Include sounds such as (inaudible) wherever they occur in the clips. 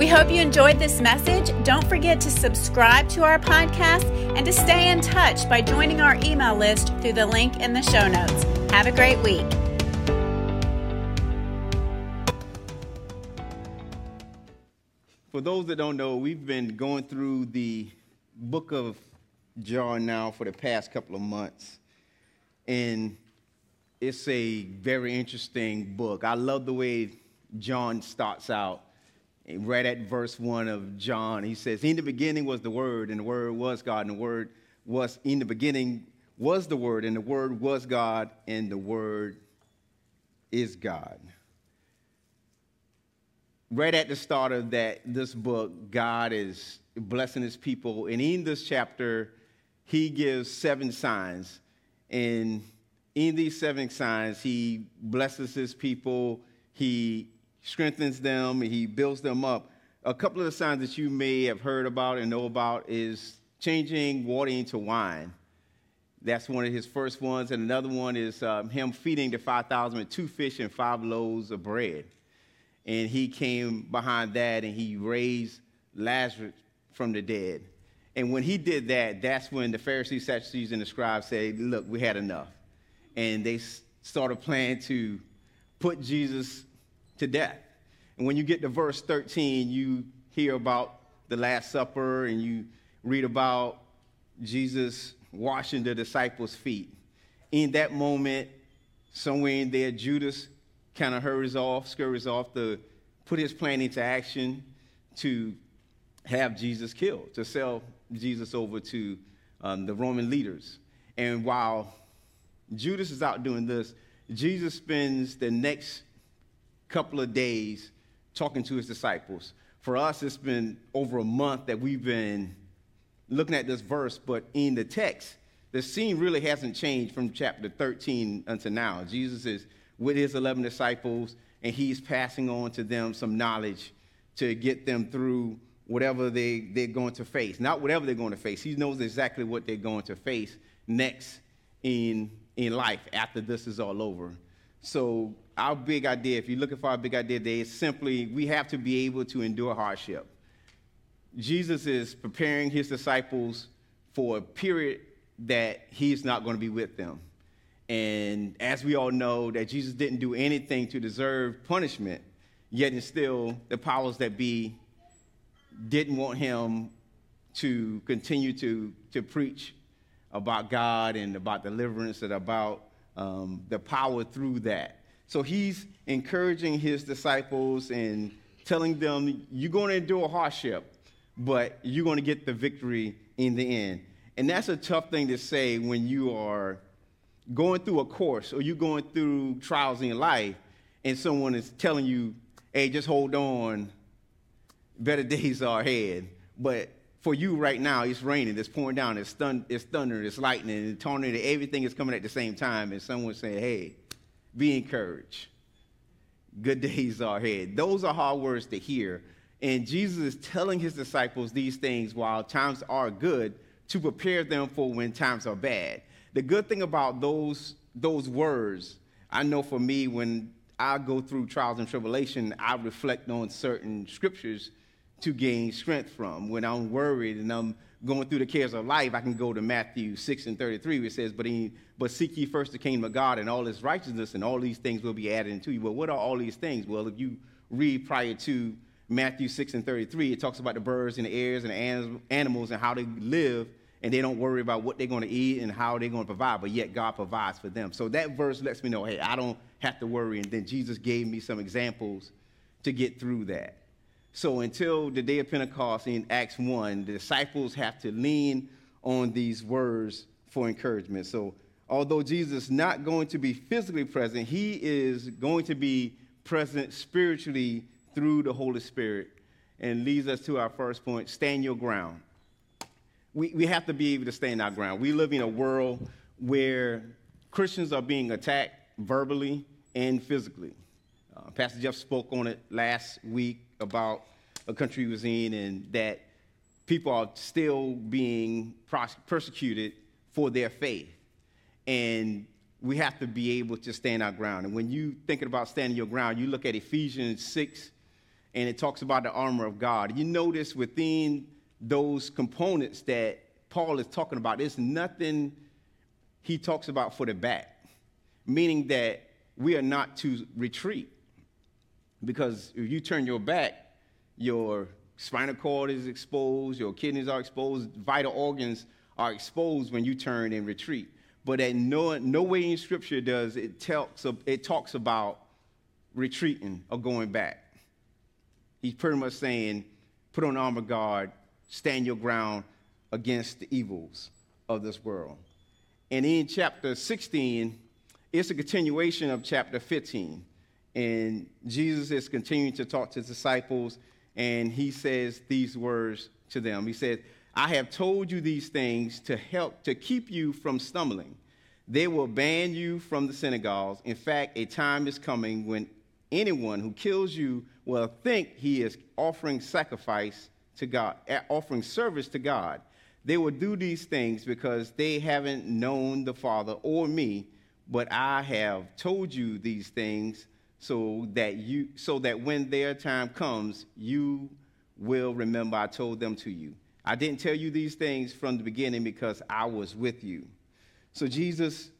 We hope you enjoyed this message. Don't forget to subscribe to our podcast and to stay in touch by joining our email list through the link in the show notes. Have a great week. For those that don't know, we've been going through the book of John now for the past couple of months. And it's a very interesting book. I love the way John starts out. Right at verse 1 of John, he says, In the beginning was the Word, and the Word was God, and the Word was in the beginning was the Word, and the Word was God, and the Word is God. Right at the start of that, this book, God is blessing his people. And in this chapter, he gives seven signs. And in these seven signs, he blesses his people, he strengthens them, he builds them up. A couple of the signs that you may have heard about and know about is changing water into wine. That's one of his first ones. And another one is um, him feeding the 5,000 with two fish and five loaves of bread. And he came behind that and he raised Lazarus from the dead. And when he did that, that's when the Pharisees, Sadducees, and the scribes said, Look, we had enough. And they started planning to put Jesus to death. And when you get to verse 13, you hear about the Last Supper and you read about Jesus washing the disciples' feet. In that moment, somewhere in there, Judas kind of hurries off, scurries off to put his plan into action to have Jesus killed, to sell Jesus over to um, the Roman leaders. And while Judas is out doing this, Jesus spends the next couple of days talking to his disciples. For us, it's been over a month that we've been looking at this verse, but in the text, the scene really hasn't changed from chapter 13 until now. Jesus is with his 11 disciples, and he's passing on to them some knowledge to get them through whatever they, they're going to face. Not whatever they're going to face. He knows exactly what they're going to face next in, in life after this is all over. So, our big idea, if you're looking for our big idea today, is simply we have to be able to endure hardship. Jesus is preparing his disciples for a period that he's not going to be with them. And as we all know, that Jesus didn't do anything to deserve punishment, yet and still the powers that be didn't want him to continue to, to preach about God and about deliverance and about um, the power through that. So he's encouraging his disciples and telling them, You're going to endure hardship, but you're going to get the victory in the end. And that's a tough thing to say when you are going through a course or you're going through trials in life and someone is telling you, Hey, just hold on, better (laughs) days are ahead. But for you right now, it's raining, it's pouring down, it's, thun- it's thunder, it's lightning, it's tornado, everything is coming at the same time. And someone saying, hey, be encouraged. Good (laughs) days are ahead. Those are hard words to hear. And Jesus is telling his disciples these things while times are good to prepare them for when times are bad. The good thing about those, those words, I know for me, when I go through trials and tribulation, I reflect on certain scriptures to gain strength from. When I'm worried and I'm going through the cares of life, I can go to Matthew 6 and 33, which says, But, but seek ye first the kingdom of God and all his righteousness, and all these things will be added unto you. Well, what are all these things? Well, if you read prior to Matthew 6 and 33, it talks about the birds and the airs and the animals and how they live, and they don't worry about what they're going to eat and how they're going to provide, but yet God provides for them. So that verse lets me know, hey, I don't have to worry. And then Jesus gave me some examples to get through that. So until the day of Pentecost in Acts 1, the disciples have to lean on these words for encouragement. So although Jesus is not going to be physically present, he is going to be present spiritually through the Holy Spirit and leads us to our first point stand your ground. We, we have to be able to stand our ground. We live in a world where Christians are being attacked verbally and physically. Uh, Pastor Jeff spoke on it last week about a country he was in and that people are still being persecuted for their faith. And we have to be able to stand our ground. And when you thinking about standing your ground, you look at Ephesians 6 and it talks about the armor of God. You notice within those components that Paul is talking about, there's nothing he talks about for the back, meaning that we are not to retreat. Because if you turn your back, your spinal cord is exposed, your kidneys are exposed, vital organs are exposed when you turn and retreat. But at no, no way in Scripture does it, it talks about retreating or going back. He's pretty much saying, put on armor guard, stand your ground against the evils of this world. And in chapter 16, it's a continuation of chapter 15. And Jesus is continuing to talk to his disciples, and he says these words to them. He says, I have told you these things to help to keep you from stumbling. They will ban you from the synagogues. In fact, a time is coming when anyone who kills you will think he is offering sacrifice to God, eh, offering service to God. They will do these things because they haven't known the Father or me, but I have told you these things so that you so that when their time comes, you will remember I told them to you. I didn't tell you these things from the beginning because I was with you. So Jesus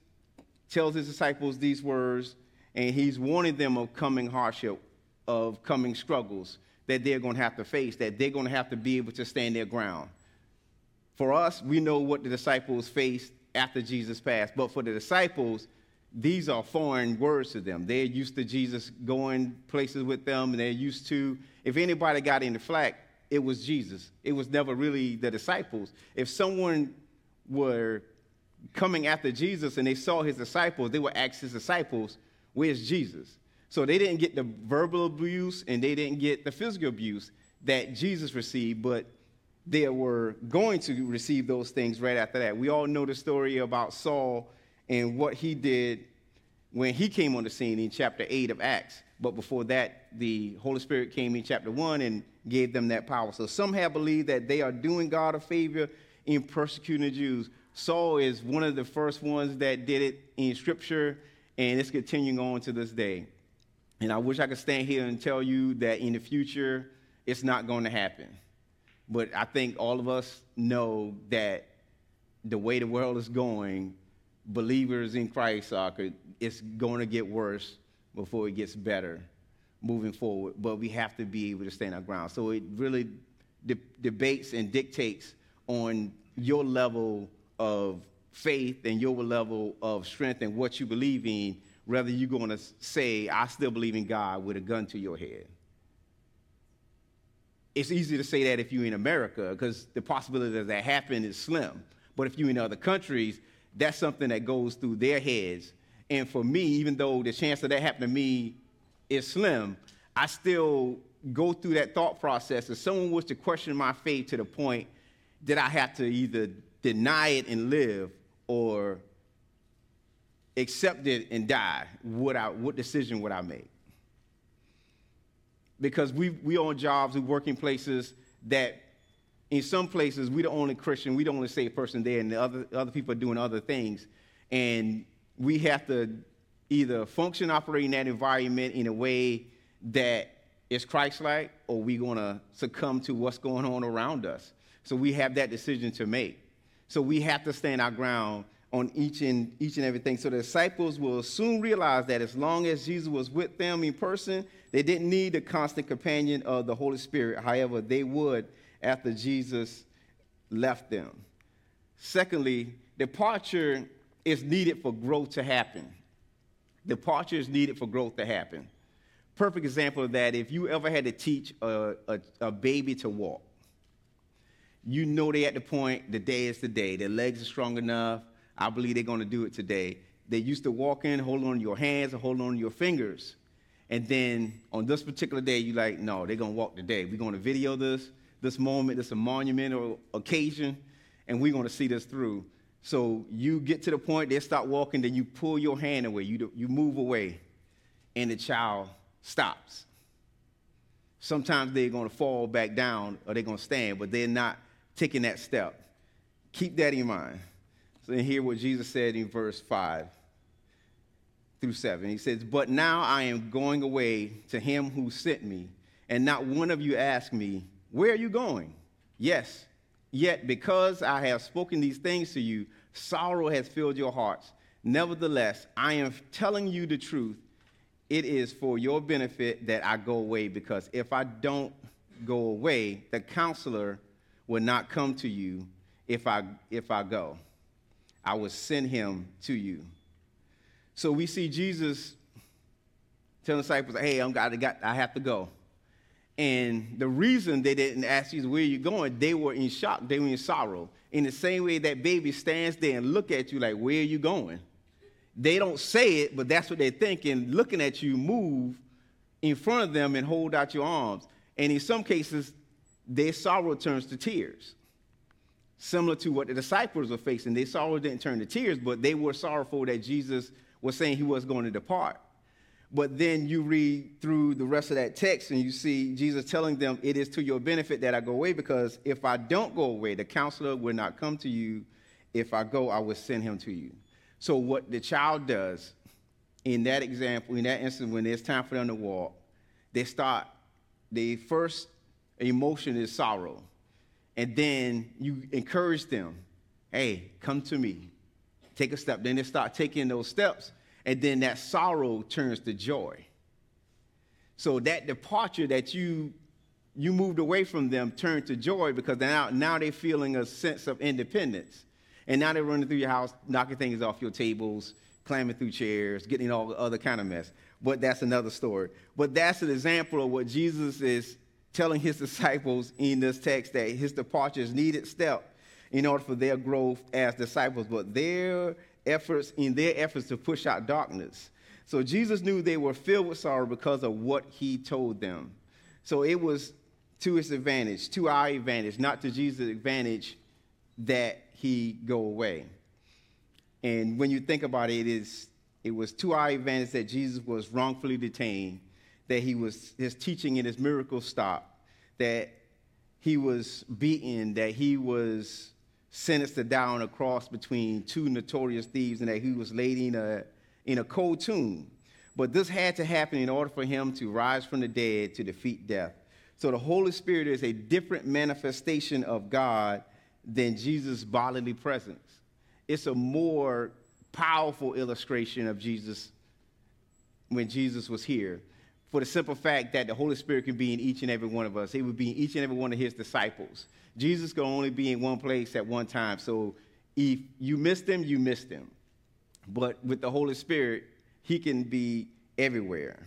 tells his disciples these words, and he's warning them of coming hardship, of coming struggles that they're going to have to face, that they're going to have to be able to stand their ground. For us, we know what the disciples faced after Jesus passed, but for the disciples, these are foreign words to them. They're used to Jesus going places with them, and they're used to, if anybody got in the flack, it was Jesus. It was never really the disciples. If someone were coming after Jesus and they saw his disciples, they would ask his disciples, Where's Jesus? So they didn't get the verbal abuse and they didn't get the physical abuse that Jesus received, but they were going to receive those things right after that. We all know the story about Saul and what he did when he came on the scene in chapter 8 of Acts. But before that, the Holy Spirit came in chapter 1 and gave them that power. So some have believed that they are doing God a favor in persecuting the Jews. Saul is one of the first ones that did it in Scripture, and it's continuing on to this day. And I wish I could stand here and tell you that in the future, it's not going to happen. But I think all of us know that the way the world is going, believers in Christ are, it's going to get worse before it gets better moving forward. But we have to be able to stand our ground. So it really de- debates and dictates on your level of faith and your level of strength and what you believe in, whether you're going to say, I still believe in God with a gun to your head. It's easy to say that if you're in America because the possibility that that happen is slim. But if you're in other countries, that's something that goes through their heads. And for me, even though the chance of that happening to me is slim, I still go through that thought process. If someone was to question my faith to the point that I have to either deny it and live or accept it and die, what, I, what decision would I make? Because we, we own jobs, we work in places that in some places we're the only Christian, we're the only saved person there, and the other, other people are doing other things. And we have to either function, operate in that environment in a way that is Christ-like, or we're going to succumb to what's going on around us. So we have that decision to make. So we have to stand our ground on each and each and everything. So the disciples will soon realize that as long as Jesus was with them in person, they didn't need the constant companion of the Holy Spirit. However, they would after Jesus left them. Secondly, departure is needed for growth to happen. Departure is needed for growth to happen. Perfect example of that if you ever had to teach a, a, a baby to walk, you know they're at the point, the day is the day. Their legs are strong enough. I believe they're going to do it today. They used to walk in, hold on to your hands, or hold on to your fingers. And then on this particular day, you're like, no, they're going to walk today. We're going to video this, this moment, this a monumental occasion, and we're going to see this through. So you get to the point, they start walking, then you pull your hand away, you, you move away, and the child stops. Sometimes they're going to fall back down or they're going to stand, but they're not taking that step. Keep that in mind. So then hear what Jesus said in verse 5 through 7. He says, But now I am going away to him who sent me, and not one of you asked me, Where are you going? Yes, yet because I have spoken these things to you, sorrow has filled your hearts. Nevertheless, I am telling you the truth. It is for your benefit that I go away, because if I don't go away, the counselor will not come to you if I, if I go. I will send him to you. So we see Jesus telling the disciples, hey, I'm got, I have to go. And the reason they didn't ask Jesus, where are you going? They were in shock. They were in sorrow. In the same way that baby stands there and look at you like, where are you going? They don't say it, but that's what they're thinking, looking at you move in front of them and hold out your arms. And in some cases, their sorrow turns to tears. Similar to what the disciples were facing. Their sorrow didn't turn to tears, but they were sorrowful that Jesus was saying he was going to depart. But then you read through the rest of that text and you see Jesus telling them, It is to your benefit that I go away, because if I don't go away, the counselor will not come to you. If I go, I will send him to you. So, what the child does in that example, in that instance, when it's time for them to walk, they start, the first emotion is sorrow. And then you encourage them, Hey, come to me. Take a step. Then they start taking those steps and then that sorrow turns to joy. So that departure that you you moved away from them turned to joy because now, now they're feeling a sense of independence. And now they're running through your house, knocking things off your tables, climbing through chairs, getting all the other kind of mess. But that's another story. But that's an example of what Jesus is telling his (laughs) disciples in this text that his departure is needed step in order for their growth as disciples. But their efforts in their efforts to push out darkness. So Jesus knew they were filled with sorrow because of what he told them. So it was to his advantage, to our advantage, not to Jesus' advantage that he go away. And when you think about it, it is it was to our advantage that Jesus was wrongfully detained, that he was his teaching and his miracles stopped, that he was beaten, that he was sentenced to die on a cross between two notorious thieves and that he was laid in a, in a cold tomb. But this had to happen in order for him to rise from the dead to defeat death. So the Holy Spirit is a different manifestation of God than Jesus' bodily presence. It's a more powerful illustration of Jesus when Jesus was here. For the simple fact that the Holy Spirit can be in each and every one of us, He would be in each and every one of His disciples. Jesus can only be in one place at one time. So if you miss them, you miss them. But with the Holy Spirit, he can be everywhere.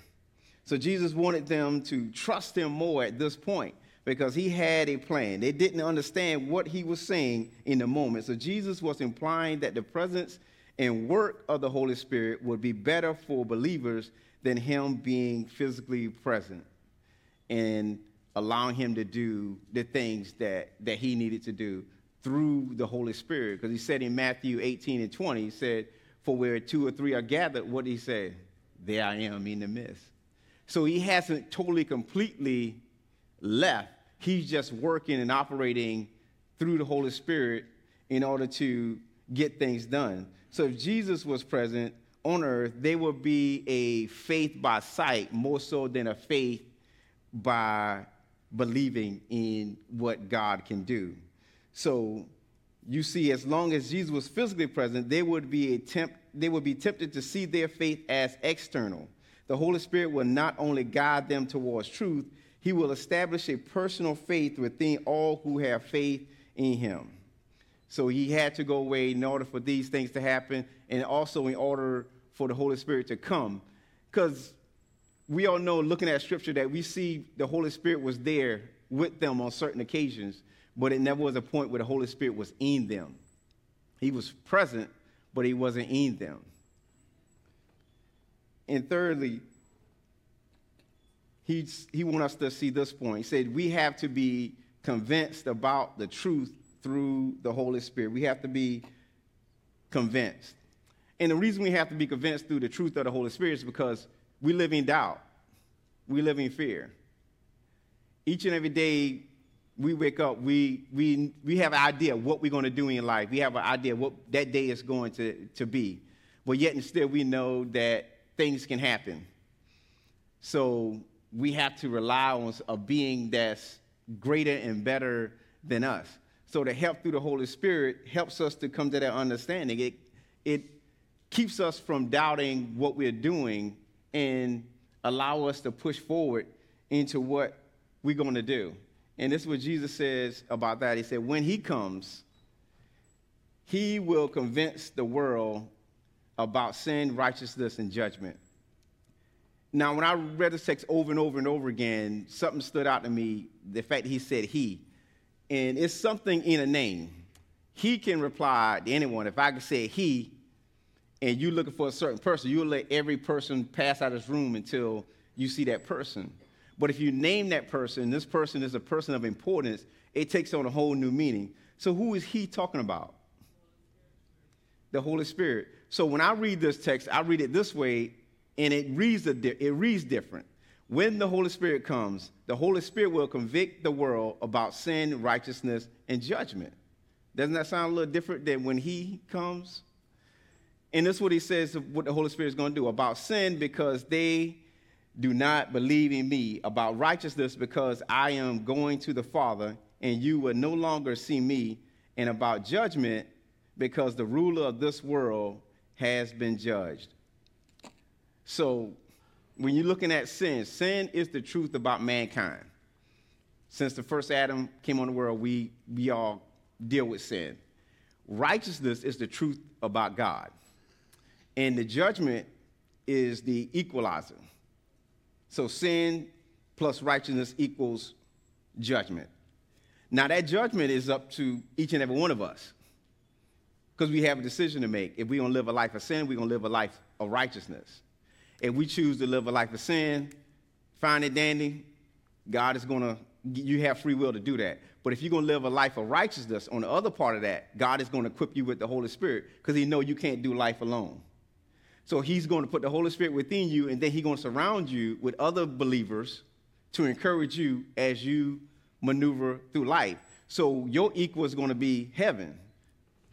So Jesus wanted them to trust him more at this point because he had a plan. They didn't understand what he was saying in the moment. So Jesus was implying that the presence and work of the Holy Spirit would be better for believers than him being physically present. And allowing him to do the things that, that he needed to do through the Holy Spirit. Because he said in Matthew 18 and 20, he said, For where two or three are gathered, what did he say? There I am in the midst. So he hasn't totally, completely left. He's just working and operating through the Holy Spirit in order to get things done. So if Jesus was present on earth, there would be a faith by sight more so than a faith by believing in what God can do. So you see, as long as Jesus was physically present, they would be a temp- they would be tempted to see their faith as external. The Holy Spirit will not only guide them towards truth, he will establish a personal faith within all who have faith in him. So he had to go away in order for these things to happen, and also in order for the Holy Spirit to come. Because we all know, looking at scripture, that we see the Holy Spirit was there with them on certain occasions, but it never was a point where the Holy Spirit was in them. He was present, but he wasn't in them. And thirdly, he's, he wants us to see this point. He said, We have to be convinced about the truth through the Holy Spirit. We have to be convinced. And the reason we have to be convinced through the truth of the Holy Spirit is because we live in doubt. We live in fear. Each and every day we wake up, we, we, we have an idea what we're going to do in life. We have an idea what that day is going to, to be. But yet and still we know that things can happen. So we have to rely on a being that's greater and better than us. So the help through the Holy Spirit helps us to come to that understanding. It, it keeps us from doubting what we're doing and allow us to push forward into what we're going to do. And this is what Jesus says about that. He said, when he comes, he will convince the world about sin, righteousness, and judgment. Now, when I read this text over and over and over again, something stood out to me the fact that he said he. And it's something in a name. He can reply to anyone. If I could say he, and you're looking for a certain person, you'll let every person pass out of this room until you see that person. But if you name that person, this person is a person of importance, it takes on a whole new meaning. So who is he talking about? The Holy Spirit. So when I read this text, I read it this way, and it reads, it reads different. When the Holy Spirit comes, the Holy Spirit will convict the world about sin, righteousness, and judgment. Doesn't that sound a little different than when he comes? And this is what he says what the Holy Spirit is going to do about sin because they do not believe in me, about righteousness because I am going to the Father and you will no longer see me, and about judgment because the ruler of this world has been judged. So, when you're looking at sin, sin is the truth about mankind. Since the first Adam came on the world, we, we all deal with sin. Righteousness is the truth about God. And the judgment is the equalizer. So sin plus righteousness equals judgment. Now, that judgment is up to each and every one of us because we have a decision to make. If we're going to live a life of sin, we're going to live a life of righteousness. If we choose to live a life of sin, find it dandy, God is going to, you have free will to do that. But if you're going to live a life of righteousness, on the other part of that, God is going to equip you with the Holy Spirit because He know you can't do life alone. So He's going to put the Holy Spirit within you, and then He's going to surround you with other believers to encourage you as you maneuver through life. So your equal is going to be heaven.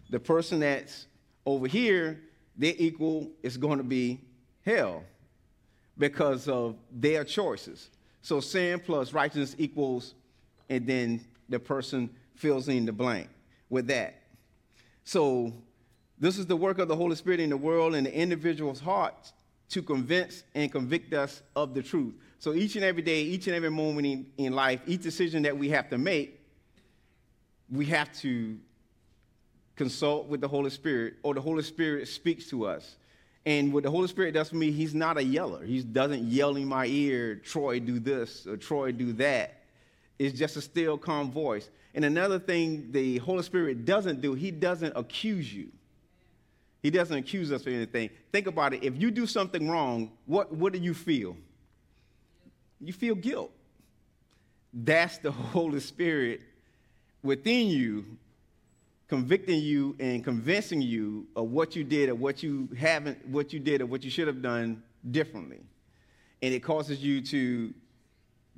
The person that's over here, their equal is going to be hell because of their choices. So sin plus righteousness equals, and then the person fills in the blank with that. So this is the work of the Holy Spirit in the world and the individual's heart to convince and convict us of the truth. So each and every day, each and every moment in, in life, each decision that we have to make, we have to consult with the Holy Spirit, or the Holy Spirit speaks to us. And what the Holy Spirit does for me, He's not a yeller. He doesn't yell in my ear, Troy, do this, or Troy, do that. It's just a still, calm voice. And another thing the Holy Spirit doesn't do, He doesn't accuse you. He doesn't accuse us of anything. Think about it. If you do something wrong, what, what do you feel? You feel guilt. That's the (laughs) Holy Spirit within you convicting you and convincing you of what you did or what you haven't, what you did or what you should have done differently. And it causes you to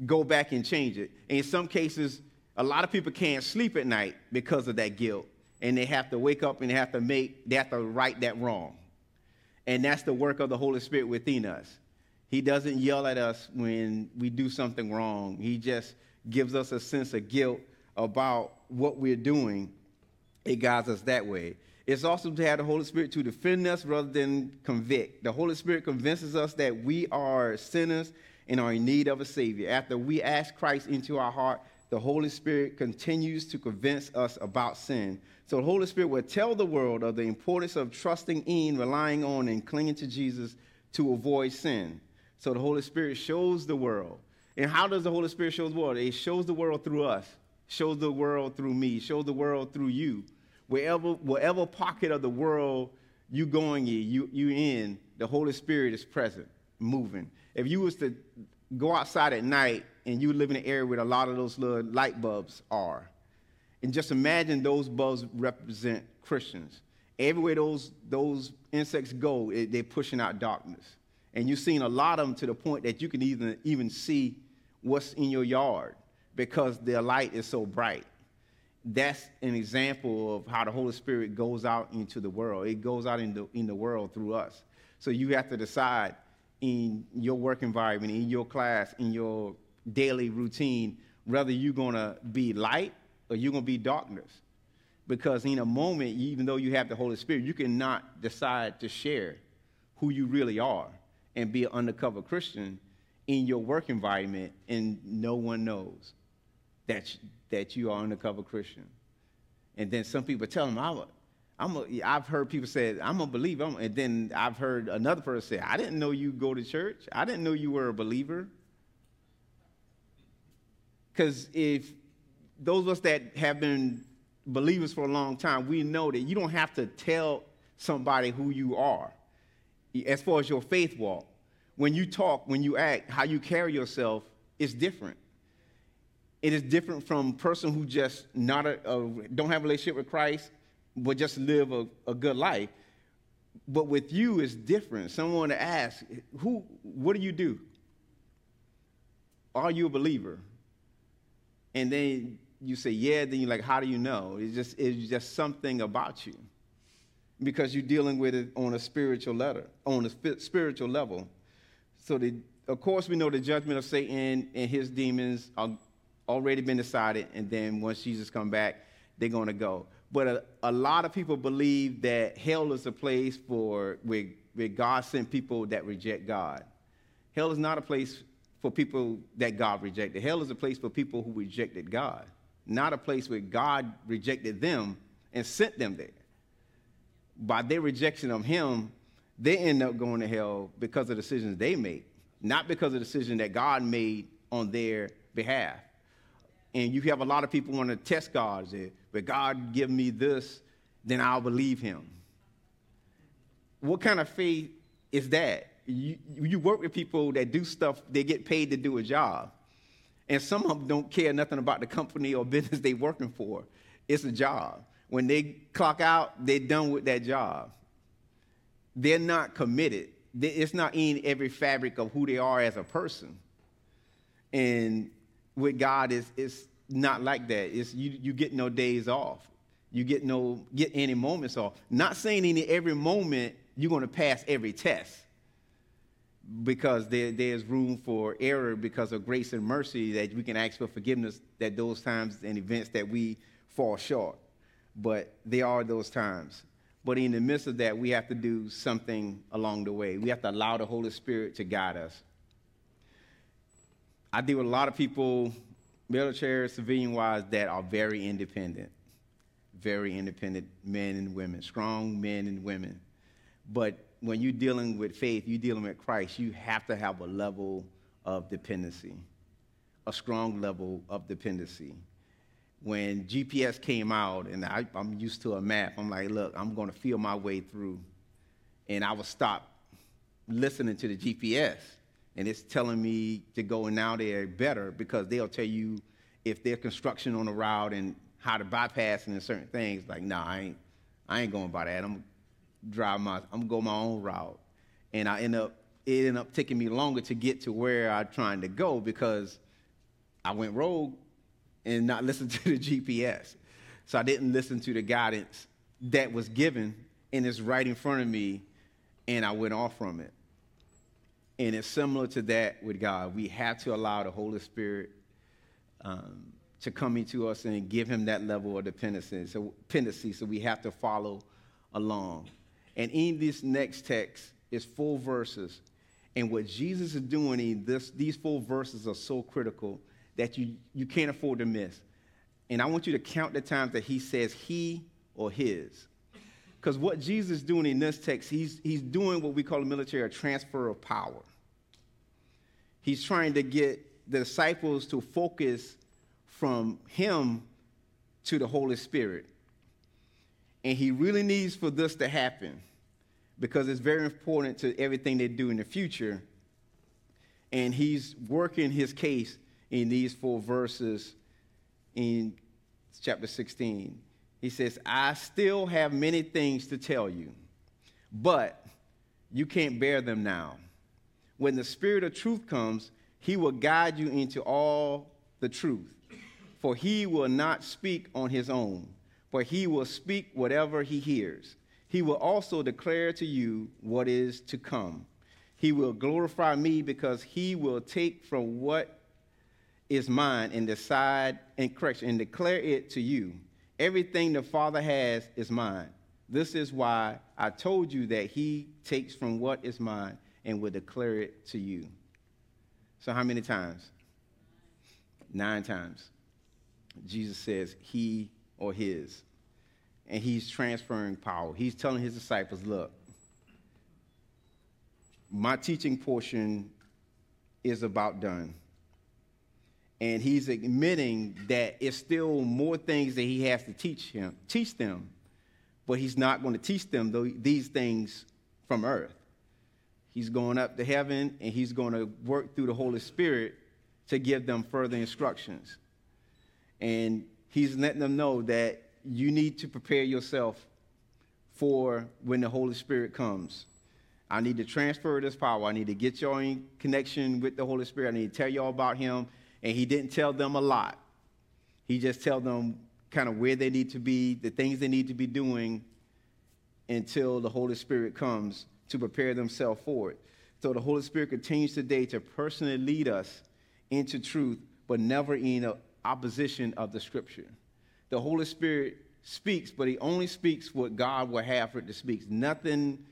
go back and change it. And in some cases, a lot of people can't sleep at night because of that guilt. And they have to wake up and they have to make, they have to right that wrong. And that's the work of the Holy Spirit within us. He doesn't yell at us when we do something wrong. He just gives us a sense of guilt about what we're doing it guides us that way. It's awesome to have the Holy Spirit to defend us rather than convict. The Holy Spirit convinces us that we are sinners and are in need of a Savior. After we ask Christ into our heart, the Holy Spirit continues to convince us about sin. So the Holy Spirit will tell the world of the importance of trusting in, relying on, and clinging to Jesus to avoid sin. So the Holy Spirit shows the world. And how does the Holy Spirit show the world? It shows the world through us. Show the world through me. Show the world through you. Wherever, wherever pocket of the world you're going in, you, you in, the Holy Spirit is present, moving. If you was to go outside at night and you live in an area where a lot of those little light bulbs are, and just imagine those bugs represent Christians. Everywhere those, those insects go, it, they're pushing out darkness. And you've seen a lot of them to the point that you can even, even see what's in your yard because their light is so bright. That's an example of how the Holy Spirit goes out into the world. It goes out in the, in the world through us. So you have to decide in your work environment, in your class, in your daily routine, whether you're going to be light or you're going to be darkness. Because in a moment, even though you have the Holy Spirit, you cannot decide to share who you really are and be an undercover Christian in your work environment, and no one knows that, that you are an undercover Christian. And then some people tell them, I'm a, I'm a, I've heard people say, I'm a believer. And then I've heard another person say, I didn't know you go to church. I didn't know you were a believer. Because if those of us that have been believers for a long time, we know that you don't have to tell somebody who you are as far as your faith walk. When you talk, when you act, how you carry yourself is different. It is different from a person who just not a, a, don't have a relationship with Christ, but just live a, a good life. But with you, it's different. Someone to ask, who, what do you do? Are you a believer? And then you say, yeah, then you're like, how do you know? It's just, it's just something about you because you're dealing with it on a spiritual letter, on a spiritual level. So, the, of course, we know the judgment of Satan and his demons are already been decided, and then once Jesus come back, they're going to go. But a, a, lot of people believe that hell is a place for where, where God sent people that reject God. Hell is not a place for people that God rejected. Hell is a place for people who rejected God, not a place where God rejected them and sent them there. By their rejection of Him, they end up going to hell because of decisions they made, not because of the decision that God made on their behalf. And you have a lot of people want to test God. Say, but God give me this, then I'll believe him. What kind of faith is that? You, you work with people that do stuff, they get paid to do a job. And some of them don't care nothing about the company or business they're working for. It's a job. When they clock out, they're done with that job. They're not committed. It's not in every fabric of who they are as a person. And with God, it's, it's not like that. It's, you, you get no days off. You get no get any moments off. Not saying in every moment you're going to pass every test because there, there's room for error because of grace and mercy that we can ask for forgiveness that those times and events that we fall short. But there are those times. But in the midst of that, we have to do something along the way. We have to allow the Holy Spirit to guide us. I deal with a lot of people, military, civilian wise, that are very independent. Very independent men and women, strong men and women. But when you're dealing with faith, you're dealing with Christ, you have to have a level of dependency, a strong level of dependency. When GPS came out, and I, am used to a map, I'm like, look, I'm going to feel my way through. And I would stop listening to the GPS and it's telling me to go now they're better because they'll tell you if there's construction on the route and how to bypass and certain things. Like, nah, I ain't, I ain't going by that. I'm drive my, I'm gonna go my own route, and I end up, it ended up taking me longer to get to where I'm trying to go because I went rogue and not (laughs) listen to the GPS. So I didn't listen to the guidance that was given, and it's right in front of me, and I went off from it. And it's similar to that with God. We have to allow the Holy Spirit um, to come into us and give him that level of dependency. So, dependency. So we have to follow along. And in this next text is four verses. And what Jesus is doing in this, these four verses are so critical that you, you can't afford to miss. And I want you to count the times that he says he or his. Because what Jesus is doing in this text, he's, he's doing what we call the military a transfer of power. He's trying to get the disciples to focus from him to the Holy Spirit. And he really needs for this to happen because it's very important to everything they do in the future. And he's working his case in these four verses in chapter 16. He says, I still have many things to tell you, but you can't bear them now. When the Spirit of truth comes, he will guide you into all the truth. For he will not speak on his own, but he will speak whatever he hears. He will also declare to you what is to come. He will glorify me because he will take from what is mine and decide and correction and declare it to you. Everything the Father has is mine. This is why I told you that he takes from what is mine and will declare it to you. So, how many times? Nine times. Jesus says he or his. And he's transferring power. He's telling his disciples, look, my teaching portion is about done. And he's admitting that it's still more things that he has to teach him, teach them, but he's not going to teach them these things from earth. He's going up to heaven and he's going to work through the Holy Spirit to give them further instructions. And he's letting them know that you need to prepare yourself for when the Holy Spirit comes. I need to transfer this power. I need to get y'all in connection with the Holy Spirit. I need to tell y'all about him. And he didn't tell them a lot. He just tell them kind of where they need to be, the things they need to be doing until the Holy Spirit comes to prepare themselves for it. So the Holy Spirit continues today to personally lead us into truth, but never in opposition of the Scripture. The Holy Spirit speaks, but He only speaks what God will have for it to speak. Nothing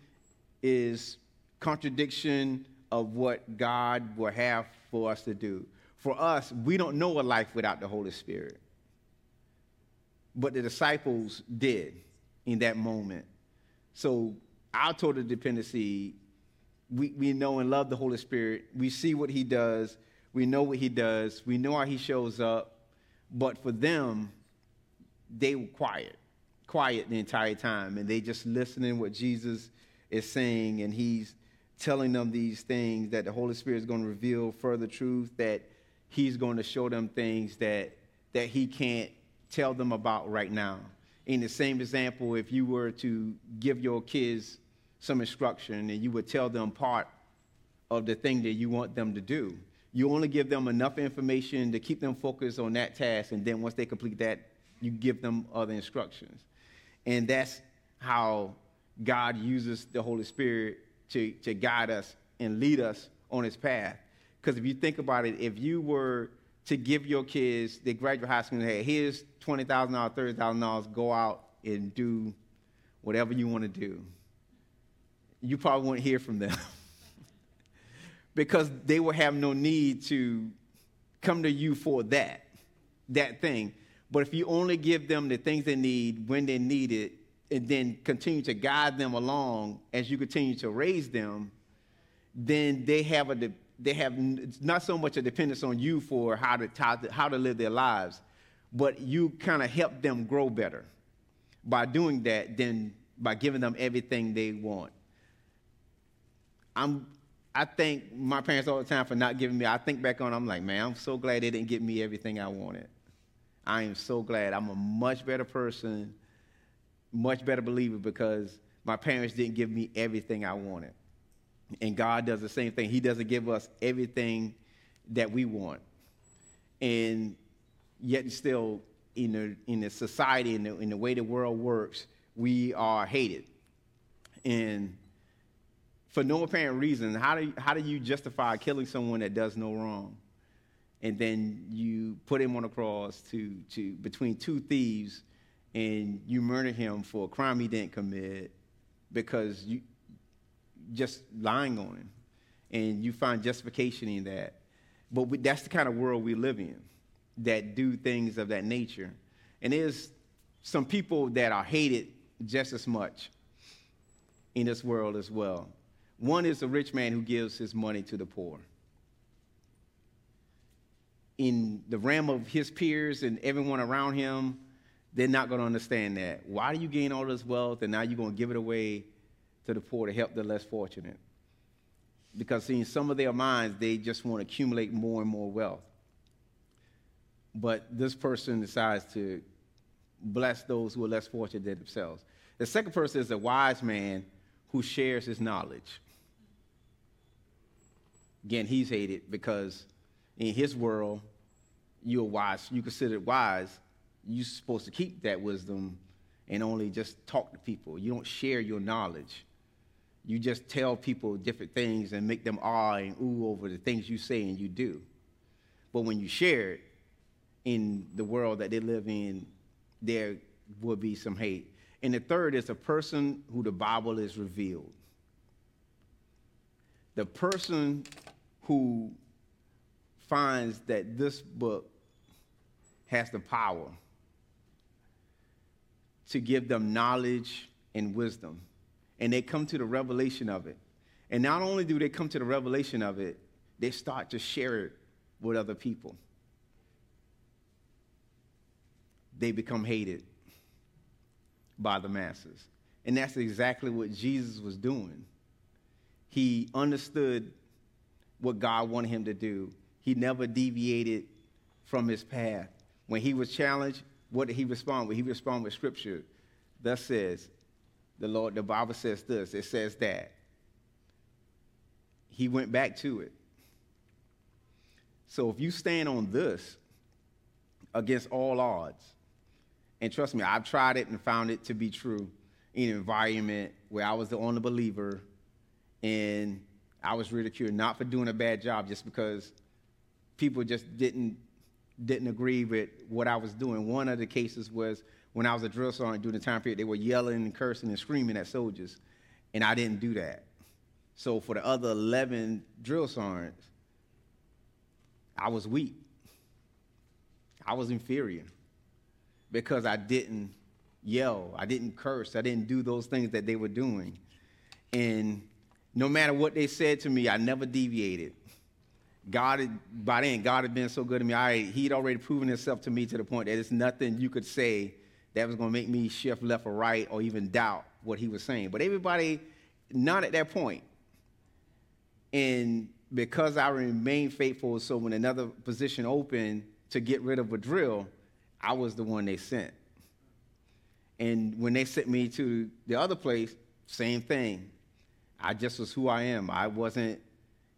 is contradiction of what God will have for us to do. For us, we don't know a life without the Holy Spirit. But the disciples did in that moment. So our total dependency, we, we know and love the Holy Spirit. We see what He does. We know what He does. We know how He shows up. But for them, they were quiet, quiet the entire time. And they just listening what Jesus is saying. And He's telling them these things that the Holy Spirit is going to reveal further truth, that He's going to show them things that, that He can't tell them about right now in the same example, if you were to give your kids some instruction and you would tell them part of the thing that you want them to do, you only give them enough information to keep them focused on that task, and then once they complete that, you give them other instructions. And that's how God uses the Holy Spirit to, to guide us and lead us on his path. Because if you think about it, if you were to give your kids, they graduate high school, and hey, here's $20,000, $30,000, go out and do whatever you want to do. You probably won't hear from them (laughs) because they will have no need to come to you for that, that thing. But if you only give them the things they need when they need it, and then continue to guide them along as you continue to raise them, then they have a they have not so much a dependence on you for how to, how to, how to live their lives, but you kind of help them grow better by doing that than by giving them everything they want. I'm, I thank my parents all the time for not giving me. I think back on, I'm like, man, I'm so glad they didn't give me everything I wanted. I am so glad. I'm a much better person, much better believer because my parents didn't give me everything I wanted. And God does the same thing. He doesn't give us everything that we want. And yet, still, in the, in the society, in the, in the way the world works, we are hated. And for no apparent reason, how do, you, how do you justify killing someone that does no wrong? And then you put him on a cross to, to, between two thieves and you murder him for a crime he didn't commit because you, just lying on him. And you find justification in that. But we, that's the kind of world we live in that do things of that nature. And there's some people that are hated just as much in this world as well. One is a rich man who gives his money to the poor. In the realm of his peers and everyone around him, they're not going to understand that. Why do you gain all this wealth and now you're going to give it away to the poor to help the less fortunate. Because in some of their minds, they just want to accumulate more and more wealth. But this person decides to bless those who are less fortunate than themselves. The second person is a wise man who shares his knowledge. Again, he's hated because in his world, you're wise, you consider wise, you're supposed to keep that wisdom and only just talk to people. You don't share your knowledge you just tell people different things and make them ah and ooh over the things you say and you do. But when you share it in the world that they live in, there will be some hate. And the third is a person who the Bible is revealed. The person who finds that this book has the power to give them knowledge and wisdom. And they come to the revelation of it. And not only do they come to the revelation of it, they start to share it with other people. They become hated by the masses. And that's exactly what Jesus was doing. He understood what God wanted him to do. He never deviated from his path. When he was challenged, what did he respond with? He responded with scripture. Thus says the Lord, the Bible says this, it says that. He went back to it. So if you stand on this against all odds, and trust me, I've tried it and found it to be true in an environment where I was the only believer and I was ridiculed not for doing a bad job, just because people just didn't didn't agree with what I was doing. One of the cases was when I was a drill sergeant during the time period, they were yelling and cursing and screaming at soldiers, and I didn't do that. So for the other 11 drill sergeants, I was weak. I was inferior because I didn't yell, I didn't curse, I didn't do those things that they were doing. And no matter what they said to me, I never deviated. God, had, by then, God had been so good to me. I, he'd already proven himself to me to the point that there's nothing you could say that was going to make me shift left or right or even doubt what he was saying. But everybody, not at that point. And because I remained faithful, so when another position opened to get rid of a drill, I was the one they sent. And when they sent me to the other place, same thing. I just was who I am. I wasn't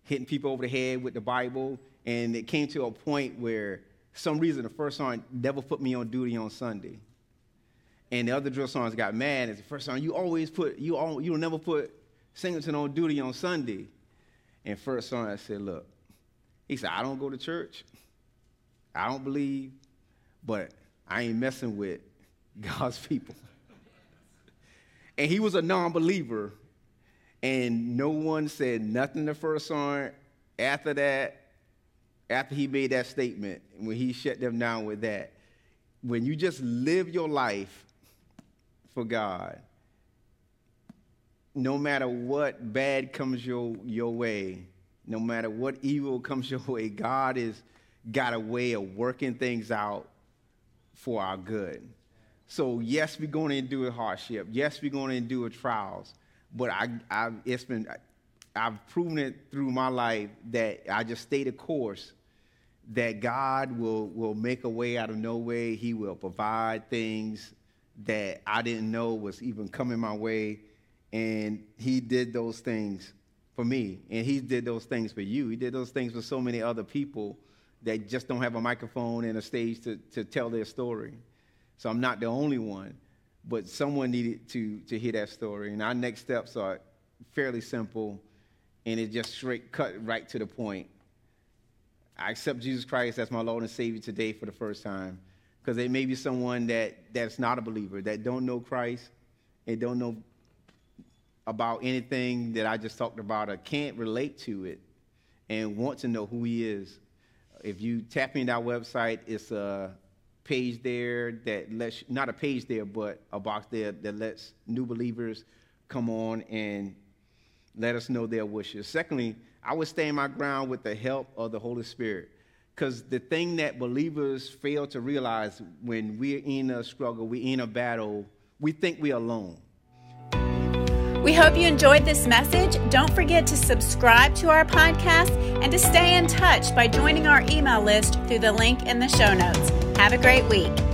hitting people over the head with the Bible. And it came to a point where some reason the first sergeant never put me on duty on Sunday. And the other drill sergeants got mad. It's the first sergeant, you always put, you all, you'll never put Singleton on duty on Sunday. And first sergeant said, look, he said, I don't go to church. I don't believe, but I ain't messing with God's people. (laughs) and he was a non believer, and no one said nothing to First Sergeant after that, after he made that statement, when he shut them down with that. When you just live your life for God, no matter what bad comes your, your way, no matter what evil comes (laughs) your way, God has got a way of working things out for our good. So yes, we're going to endure hardship. Yes, we're going to endure trials but I, I, it's been, I've proven it through my life that I just stay the course. That God will will make a way out of no way. He will provide things that I didn't know was even coming my way, and He did those things for me, and He did those things for you. He did those things for so many other people that just don't have a microphone and a stage to, to tell their story. So I'm not the only one but someone needed to, to hear that story. And our next steps are fairly simple, and it just straight cut right to the point. I accept Jesus Christ as my Lord and Savior today for the first time, because there may be someone that, that's not a believer, that don't know Christ, and don't know about anything that I just talked about, or can't relate to it, and want to know who He is. If you tap into our website, it's a page there that lets not a page there, but a box there that lets new believers come on and let us know their wishes. Secondly, I would stand my ground with the help of the Holy Spirit. Because the thing that believers fail to realize when we're in a struggle, we're in a battle, we think we're alone. We hope you enjoyed this message. Don't forget to subscribe to our podcast and to stay in touch by joining our email list through the link in the show notes. Have a great week.